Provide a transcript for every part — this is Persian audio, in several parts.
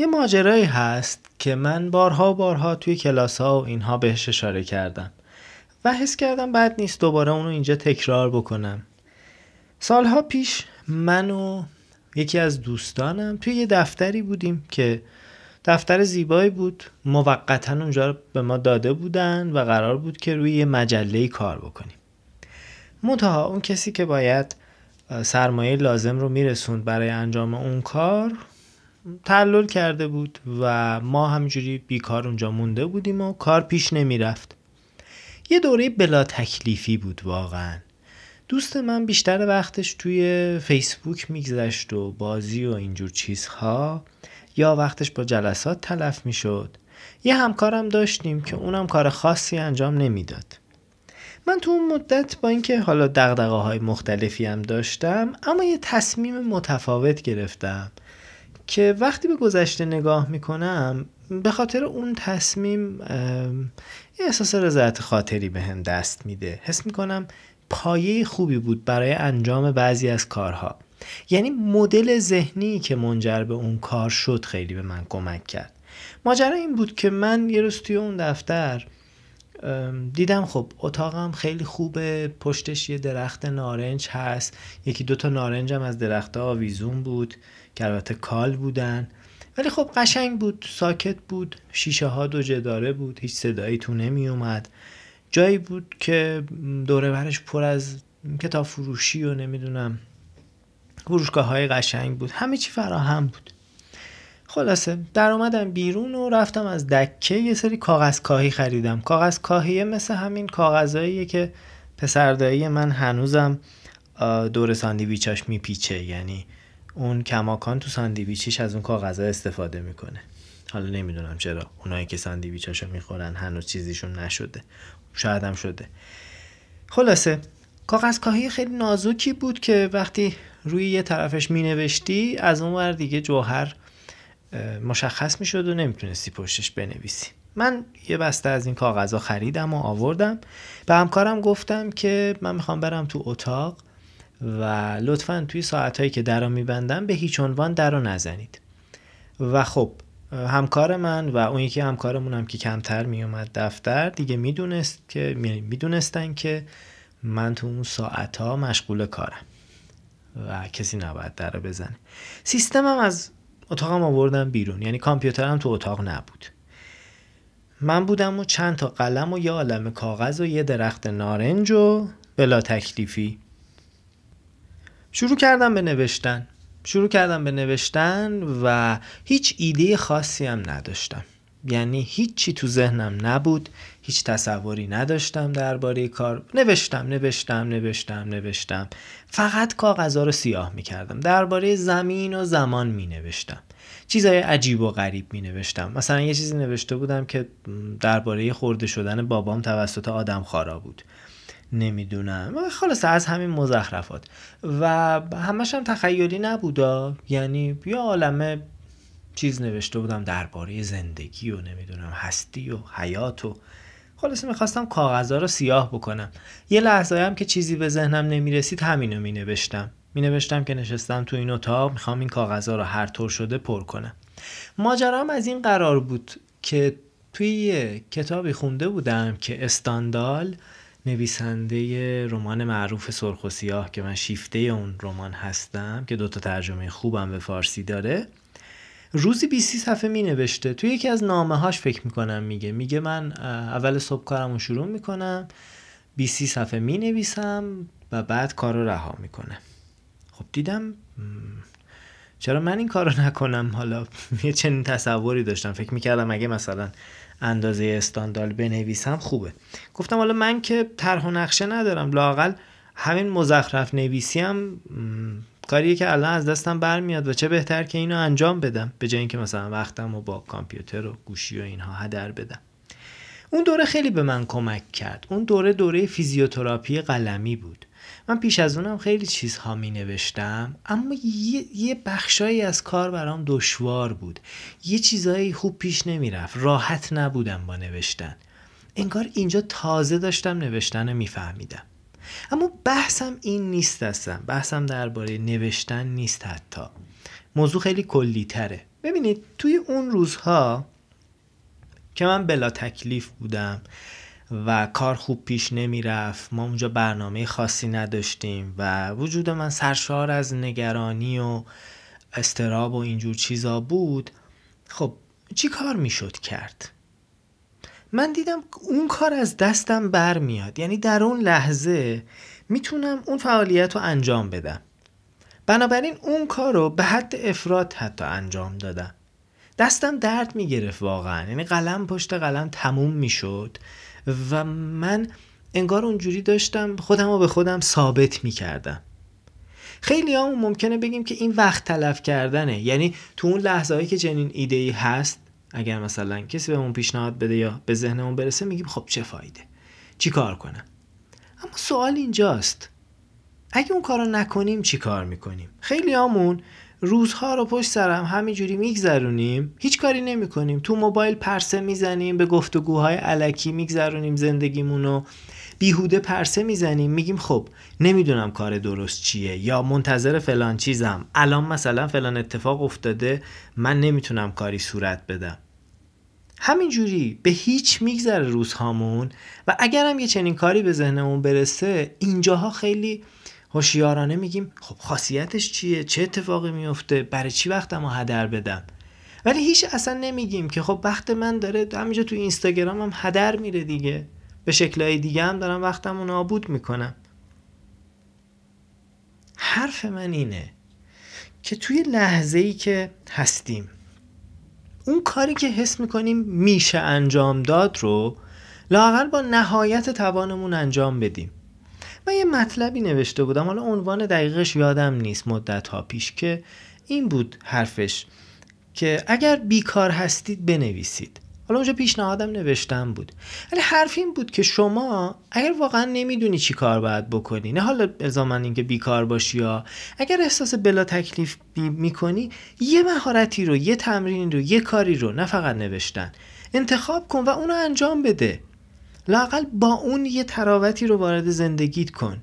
یه ماجرایی هست که من بارها بارها توی کلاس ها و اینها بهش اشاره کردم و حس کردم بعد نیست دوباره اونو اینجا تکرار بکنم. سالها پیش من و یکی از دوستانم توی یه دفتری بودیم که دفتر زیبایی بود. موقتا اونجا به ما داده بودن و قرار بود که روی یه مجله کار بکنیم. منتها اون کسی که باید سرمایه لازم رو میرسوند برای انجام اون کار تعلل کرده بود و ما همینجوری بیکار اونجا مونده بودیم و کار پیش نمی‌رفت. یه دوره بلا تکلیفی بود واقعا. دوست من بیشتر وقتش توی فیسبوک میگذشت و بازی و اینجور چیزها. یا وقتش با جلسات تلف می‌شد. یه همکارم داشتیم که اونم کار خاصی انجام نمی‌داد. من تو اون مدت با اینکه حالا دقدقه های مختلفی هم داشتم اما یه تصمیم متفاوت گرفتم. که وقتی به گذشته نگاه می‌کنم به خاطر اون تصمیم یه احساس رضایت خاطری به هم دست میده. حس می‌کنم پایه خوبی بود برای انجام بعضی از کارها. یعنی مدل ذهنی که منجر به اون کار شد خیلی به من کمک کرد. ماجرا این بود که من یه روز توی اون دفتر دیدم خب اتاقم خیلی خوبه پشتش یه درخت نارنج هست. یکی دوتا نارنج هم از درخت آویزون بود. که البته کال بودن. ولی خب قشنگ بود ساکت بود شیشه ها دو جداره بود هیچ صدایی تو نمی اومد. جایی بود که دوره برش پر از کتاب فروشی و نمی‌دونم فروشگاه های قشنگ بود. همه چی فراهم بود. خلاصه در اومدم بیرون و رفتم از دکه یه سری کاغذ کاهی خریدم. کاغذ کاهیه مثل همین کاغذهاییه که پسردایی من هنوزم دور ساندیویچاش میپیچه. یعنی اون کماکان تو ساندیویچیش از اون کاغذها استفاده می‌کنه. حالا نمی‌دونم چرا. اونایی که ساندیویچاشو می‌خورن هنوز چیزیشون نشده. شاید هم شده. خلاصه کاغذ کاهی خیلی نازکی بود که وقتی روی یه طرفش می نوشتی از اون ور دیگه جوهر مشخص می شد و نمی‌تونستی پشتش بنویسی. من یه بسته از این کاغذها خریدم و آوردم. به همکارم گفتم که من می‌خوام برم تو اتاق. و لطفا توی ساعتهایی که در رو میبندم به هیچ عنوان در رو نزنید. و خب همکار من و اون یکی همکارمون که کمتر میومد دفتر دیگه می‌دونست که می‌دونستن که من تو اون ساعت ها مشغول کارم و کسی نباید در رو بزنه. سیستمم از اتاقم آوردم بیرون یعنی کامپیوترم تو اتاق نبود. من بودم و چند تا قلم و یه عالم کاغذ و یه درخت نارنج و بلا تکلیفی شروع کردم به نوشتن. شروع کردم به نوشتن و هیچ ایده خاصی هم نداشتم. یعنی هیچی تو ذهنم نبود هیچ تصوری نداشتم درباره کار. نوشتم نوشتم نوشتم نوشتم. فقط کاغذها رو سیاه می‌کردم. درباره زمین و زمان می نوشتم چیزای عجیب و غریب می نوشتم مثلا یه چیزی نوشته بودم که درباره خورده شدن بابام توسط آدم خارا بود. نمی‌دونم. خلاص از همین مزخرفات. و همش هم تخیلی نبودا. یعنی یه عالمه چیز نوشته بودم درباره زندگی و نمی‌دونم هستی و حیات و خلاصه می‌خواستم کاغذها رو سیاه بکنم. یه لحظه هم که چیزی به ذهنم نمی‌رسید همینو مینوشتم. مینوشتم که نشستم تو این اتاق می‌خوام این کاغذها رو هر طور شده پر کنم. ماجرام از این قرار بود که توی یه کتابی خونده بودم که استاندال نویسنده رمان معروف سرخ و سیاه که من شیفته اون رمان هستم که دوتا ترجمه خوبم به فارسی داره. روزی 20 صفحه می نوشته توی یکی از نامه هاش فکر می‌کنم میگه. میگه من اول صبح کارم رو شروع می‌کنم 20 صفحه می نویسم و بعد کار رو رها می‌کنم. خب دیدم چرا من این کار رو نکنم؟ حالا یه چنین تصوری داشتم. فکر می‌کردم اگه مثلا اندازه استاندال بنویسم خوبه. گفتم حالا من که طرح و نقشه ندارم. لاقل همین مزخرف نویسی هم کاریه که الان از دستم برمیاد و چه بهتر که اینو انجام بدم به جای اینکه مثلا وقتم رو با کامپیوتر و گوشی و اینها هدر بدم. اون دوره خیلی به من کمک کرد. اون دوره دوره فیزیوتراپی قلمی بود. من پیش از اونم خیلی چیزها می نوشتم اما یه, یه بخشایی از کار برام دشوار بود. یه چیزهایی خوب پیش نمی‌رفت راحت نبودم با نوشتن. انگار اینجا تازه داشتم نوشتن میفهمیدم. اما بحثم این نیست هستم بحثم درباره نوشتن نیست حتی. موضوع خیلی کلی تره ببینید توی اون روزها که من بلا تکلیف بودم و کار خوب پیش نمی‌رفت. ما اونجا برنامه خاصی نداشتیم و وجود من سرشار از نگرانی و استراب و اینجور چیزا بود. خب چی کار می‌شد کرد؟ من دیدم اون کار از دستم برمیاد. یعنی در اون لحظه می‌تونم اون فعالیت رو انجام بدم. بنابراین اون کار رو به حد افراد حتی انجام دادم. دستم درد می‌گرفت واقعا. یعنی قلم پشت قلم تموم می‌شد و من انگار اونجوری داشتم خودم رو به خودم ثابت می‌کردم. خیلی هم ممکنه بگیم که این وقت تلف کردنه. یعنی تو اون لحظه هایی که چنین ایده ای هست اگر مثلا کسی بهمون پیشنهاد بده یا به ذهنمون برسه میگیم خب چه فایده؟ چی کار کنم؟ اما سوال اینجاست. اگه اون کارو نکنیم چی کار می‌کنیم؟ خیلی همون روزها رو پشت سرم همینجوری میگذرونیم هیچ کاری نمی‌کنیم. تو موبایل پرسه می‌زنیم به گفتگوهای علکی میگذرونیم زندگیمون رو. بیهوده پرسه می‌زنیم میگیم خب نمی‌دونم کار درست چیه یا منتظر فلان چیزم. الان مثلا فلان اتفاق افتاده من نمی‌تونم کاری صورت بدم. همینجوری به هیچ میگذره روزهامون. و اگرم یه چنین کاری به ذهنمون برسه اینجاها خیلی هوشیارانه میگیم خب خاصیتش چیه؟ چه اتفاقی میفته؟ برای چی وقتم رو هدر بدم؟ ولی هیچ اصلا نمیگیم که خب وقت من داره همینجا تو اینستاگرام هم هدر میره دیگه. به شکلهای دیگه هم دارم وقتم رو نابود می‌کنم. حرف من اینه که توی لحظه ای که هستیم اون کاری که حس می‌کنیم میشه انجام داد رو لاقل با نهایت توانمون انجام بدیم. من یه مطلبی نوشته بودم حالا عنوان دقیقش یادم نیست مدت ها پیش که این بود حرفش که اگر بیکار هستید بنویسید. حالا اونجا پیشنهادم نوشتم بود. ولی حرف این بود که شما اگر واقعا نمی‌دونی چی کار باید بکنی نه حالا الزاما اینکه بیکار باشی یا اگر احساس بلا تکلیف می‌کنی یه مهارتی رو یه تمرین رو یه کاری رو نه فقط نوشتن. انتخاب کن و اونو انجام بده. لاقل با اون یه تراوتی رو وارد زندگیت کن.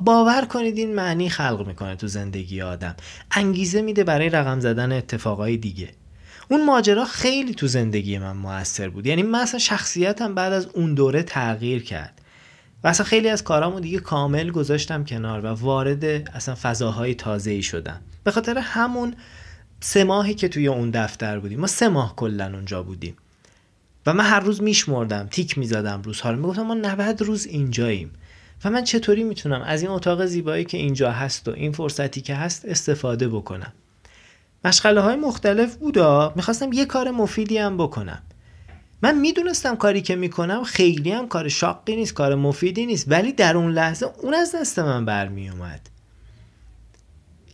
باور کنید این معنی خلق می‌کنه تو زندگی آدم. انگیزه میده برای رقم زدن اتفاقای دیگه. اون ماجرا خیلی تو زندگی من موثر بود. یعنی من اصلا شخصیتم بعد از اون دوره تغییر کرد. و اصلا خیلی از کارامو دیگه کامل گذاشتم کنار و وارد اصلا فضاهای تازه ای شدم. به خاطر همون سه ماهی که توی اون دفتر بودیم. ما سه ماه کلا اونجا بودیم. و من هر روز میشمردم تیک می‌زدم روزها رو. می‌گفتم ما 90 روز اینجاییم. و من چطوری می‌تونم از این اتاق زیبایی که اینجا هست و این فرصتی که هست استفاده بکنم؟ مشغله های مختلف بودا می‌خواستم یه کار مفیدی هم بکنم. من می‌دونستم کاری که می‌کنم خیلی هم کار شاقی نیست کار مفیدی نیست ولی در اون لحظه اون از دست من برمیومد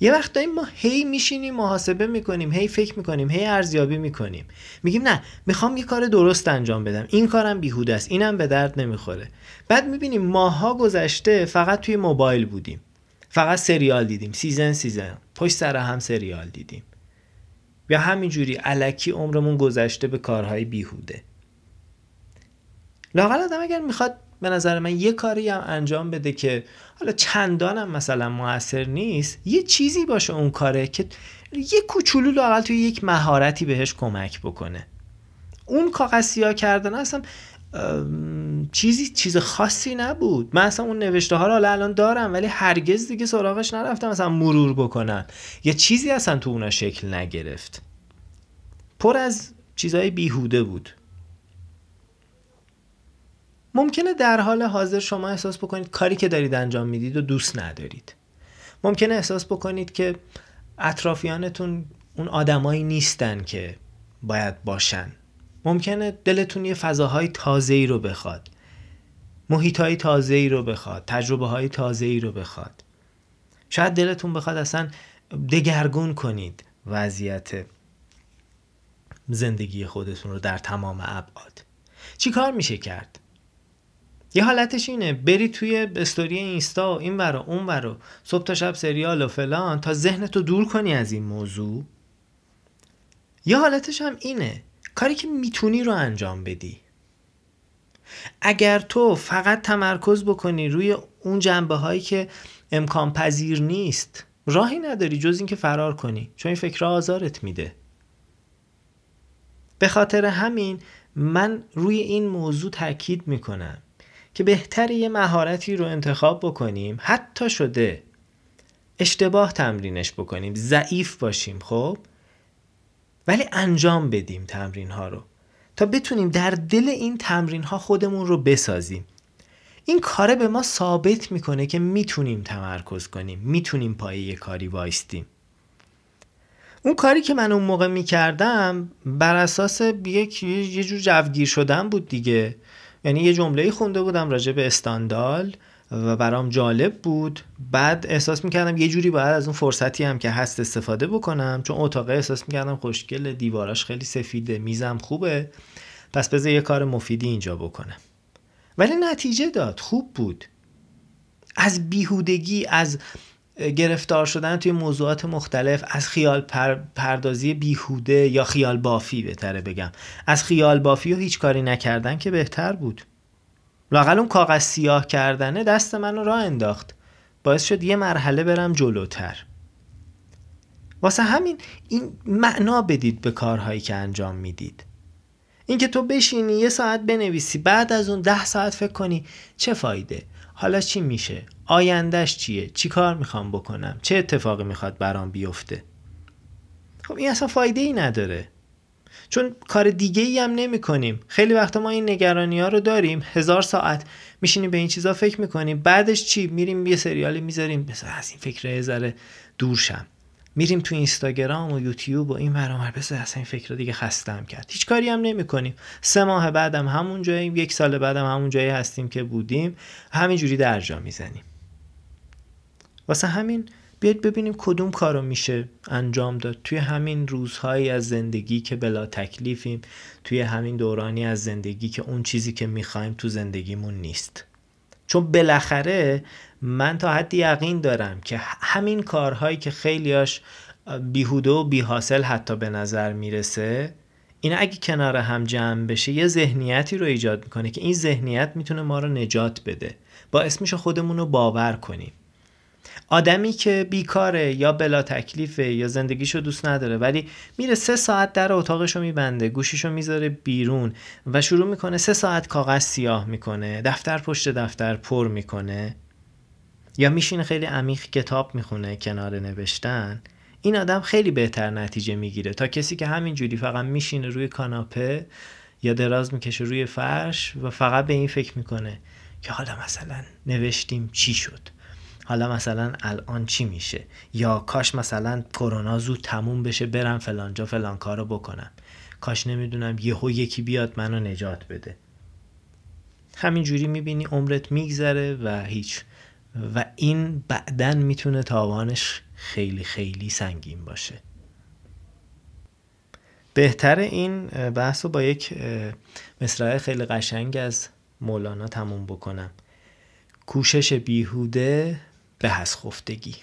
یه وقت داریم ما هی میشینیم محاسبه می‌کنیم هی فکر می‌کنیم هی ارزیابی می‌کنیم. میگیم نه می‌خوام یه کار درست انجام بدم. این کارم بیهوده است اینم به درد نمی‌خوره. بعد می‌بینیم ماها گذشته فقط توی موبایل بودیم. فقط سریال دیدیم season سیزن. پشت سر هم سریال دیدیم. یا همینجوری علکی عمرمون گذشته به کارهای بیهوده. لاقل آدم اگر می‌خواد به نظر من یه کاری هم انجام بده که حالا چندانم مثلا موثر نیست یه چیزی باشه اون کاره که یه کوچولو لاقل توی یک مهارتی بهش کمک بکنه. اون کاغذ سیاه کردن اصلا چیزی چیز خاصی نبود. من اصلا اون نوشته ها رو الان دارم ولی هرگز دیگه سراغش نرفتم مثلا مرور بکنن. یه چیزی اصلا تو اونا شکل نگرفت. پر از چیزهای بیهوده بود. ممکنه در حال حاضر شما احساس بکنید کاری که دارید انجام می‌دید و دوست ندارید. ممکنه احساس بکنید که اطرافیانتون اون آدمایی نیستن که باید باشن. ممکنه دلتون یه فضاهای تازه ای رو بخواد. محیط های تازه رو بخواد. تجربه های تازه رو بخواد. شاید دلتون بخواد اصلا دگرگون کنید وضعیت زندگی خودتون رو در تمام ابعاد. چی کار میشه کرد؟ یه حالتش اینه بری توی استوری اینستا این ورا اون ورا صبح تا شب سریال و فلان تا ذهنتو دور کنی از این موضوع. یه حالتش هم اینه کاری که می‌تونی رو انجام بدی. اگر تو فقط تمرکز بکنی روی اون جنبه هایی که امکان پذیر نیست راهی نداری جز اینکه فرار کنی چون این فکر آزارت میده. به خاطر همین من روی این موضوع تاکید می‌کنم. که بهتر یه مهارتی رو انتخاب بکنیم حتی شده اشتباه تمرینش بکنیم ضعیف باشیم خب؟ ولی انجام بدیم تمرین ها رو. تا بتونیم در دل این تمرین ها خودمون رو بسازیم. این کاره به ما ثابت می‌کنه که می‌تونیم تمرکز کنیم می‌تونیم پای یه کاری وایستیم. اون کاری که من اون موقع می‌کردم بر اساس یک یه جور جوگیر شدن بود دیگه. یعنی یه جمله خونده بودم راجع به استاندال و برام جالب بود. بعد احساس می‌کردم یه جوری باید از اون فرصتی هم که هست استفاده بکنم چون اتاقه احساس می‌کردم خوشگل دیواراش خیلی سفیده میزم خوبه. پس بذار یه کار مفیدی اینجا بکنم. ولی نتیجه داد خوب بود. از بیهودگی از گرفتار شدن توی موضوعات مختلف از خیال پردازی بیهوده یا خیال بافی بهتره بگم. از خیال بافی و هیچ کاری نکردن که بهتر بود. لاقل اون کاغذ سیاه کردنه دست منو راه انداخت. باعث شد یه مرحله برم جلوتر. واسه همین این معنا بدید به کارهایی که انجام می‌دید. اینکه تو بشینی یه ساعت بنویسی بعد از اون ده ساعت فکر کنی چه فایده؟ حالا چی میشه؟ آیندهش چیه؟ چی کار می‌خوام بکنم؟ چه اتفاقی می‌خواد برام بیفته؟ خب این اصلا فایده ای نداره. چون کار دیگه ای هم نمی کنیم خیلی وقتا ما این نگرانی ها رو داریم. هزار ساعت میشینیم به این چیزا فکر می‌کنیم. بعدش چی؟ میریم یه سریالی می‌ذاریم. بس از این فکر ذره دور شم میریم تو اینستاگرام و یوتیوب و این برامر بس اصلا این فکر رو دیگه خستم کرد. هیچ کاری هم نمی کنیم سه ماه بعدم همون جاییم یک سال بعدم همون جایی هستیم که بودیم. همینجوری درجا می‌زنیم. واسه همین بیاید ببینیم کدوم کارو میشه انجام داد. توی همین روزهایی از زندگی که بلا تکلیفیم توی همین دورانی از زندگی که اون چیزی که می‌خوایم تو زندگیمون نیست. چون بالاخره من تا حدی یقین دارم که همین کارهایی که خیلیاش بیهوده و بیحاصل حتی به نظر می‌رسه این اگه کنار هم جمع بشه یه ذهنیتی رو ایجاد می‌کنه که این ذهنیت می‌تونه ما رو نجات بده. باعث میشه خودمون رو باور کنیم. آدمی که بیکاره یا بلا تکلیفه یا زندگیشو دوست نداره ولی میره سه ساعت در اتاقشو میبنده گوشیشو می‌ذاره بیرون و شروع می‌کنه سه ساعت کاغذ سیاه می‌کنه دفتر پشت دفتر پر می‌کنه. یا میشینه خیلی عمیق کتاب می‌خونه کنار نوشتن این آدم خیلی بهتر نتیجه می‌گیره. تا کسی که همینجوری فقط میشینه روی کاناپه یا دراز می‌کشه روی فرش و فقط به این فکر می‌کنه که حالا مثلا نوشتیم چی شد؟ حالا مثلا الان چی میشه؟ یا کاش مثلا کرونا زود تموم بشه برم فلانجا فلان کارو بکنم. کاش نمی‌دونم یهو یکی بیاد منو نجات بده. همینجوری می‌بینی عمرت میگذره و هیچ و این بعدا می‌تونه تاوانش خیلی خیلی سنگین باشه. بهتر این بحث رو با یک مصرع خیلی قشنگ از مولانا تموم بکنم. کوشش بیهوده به از خفتگی.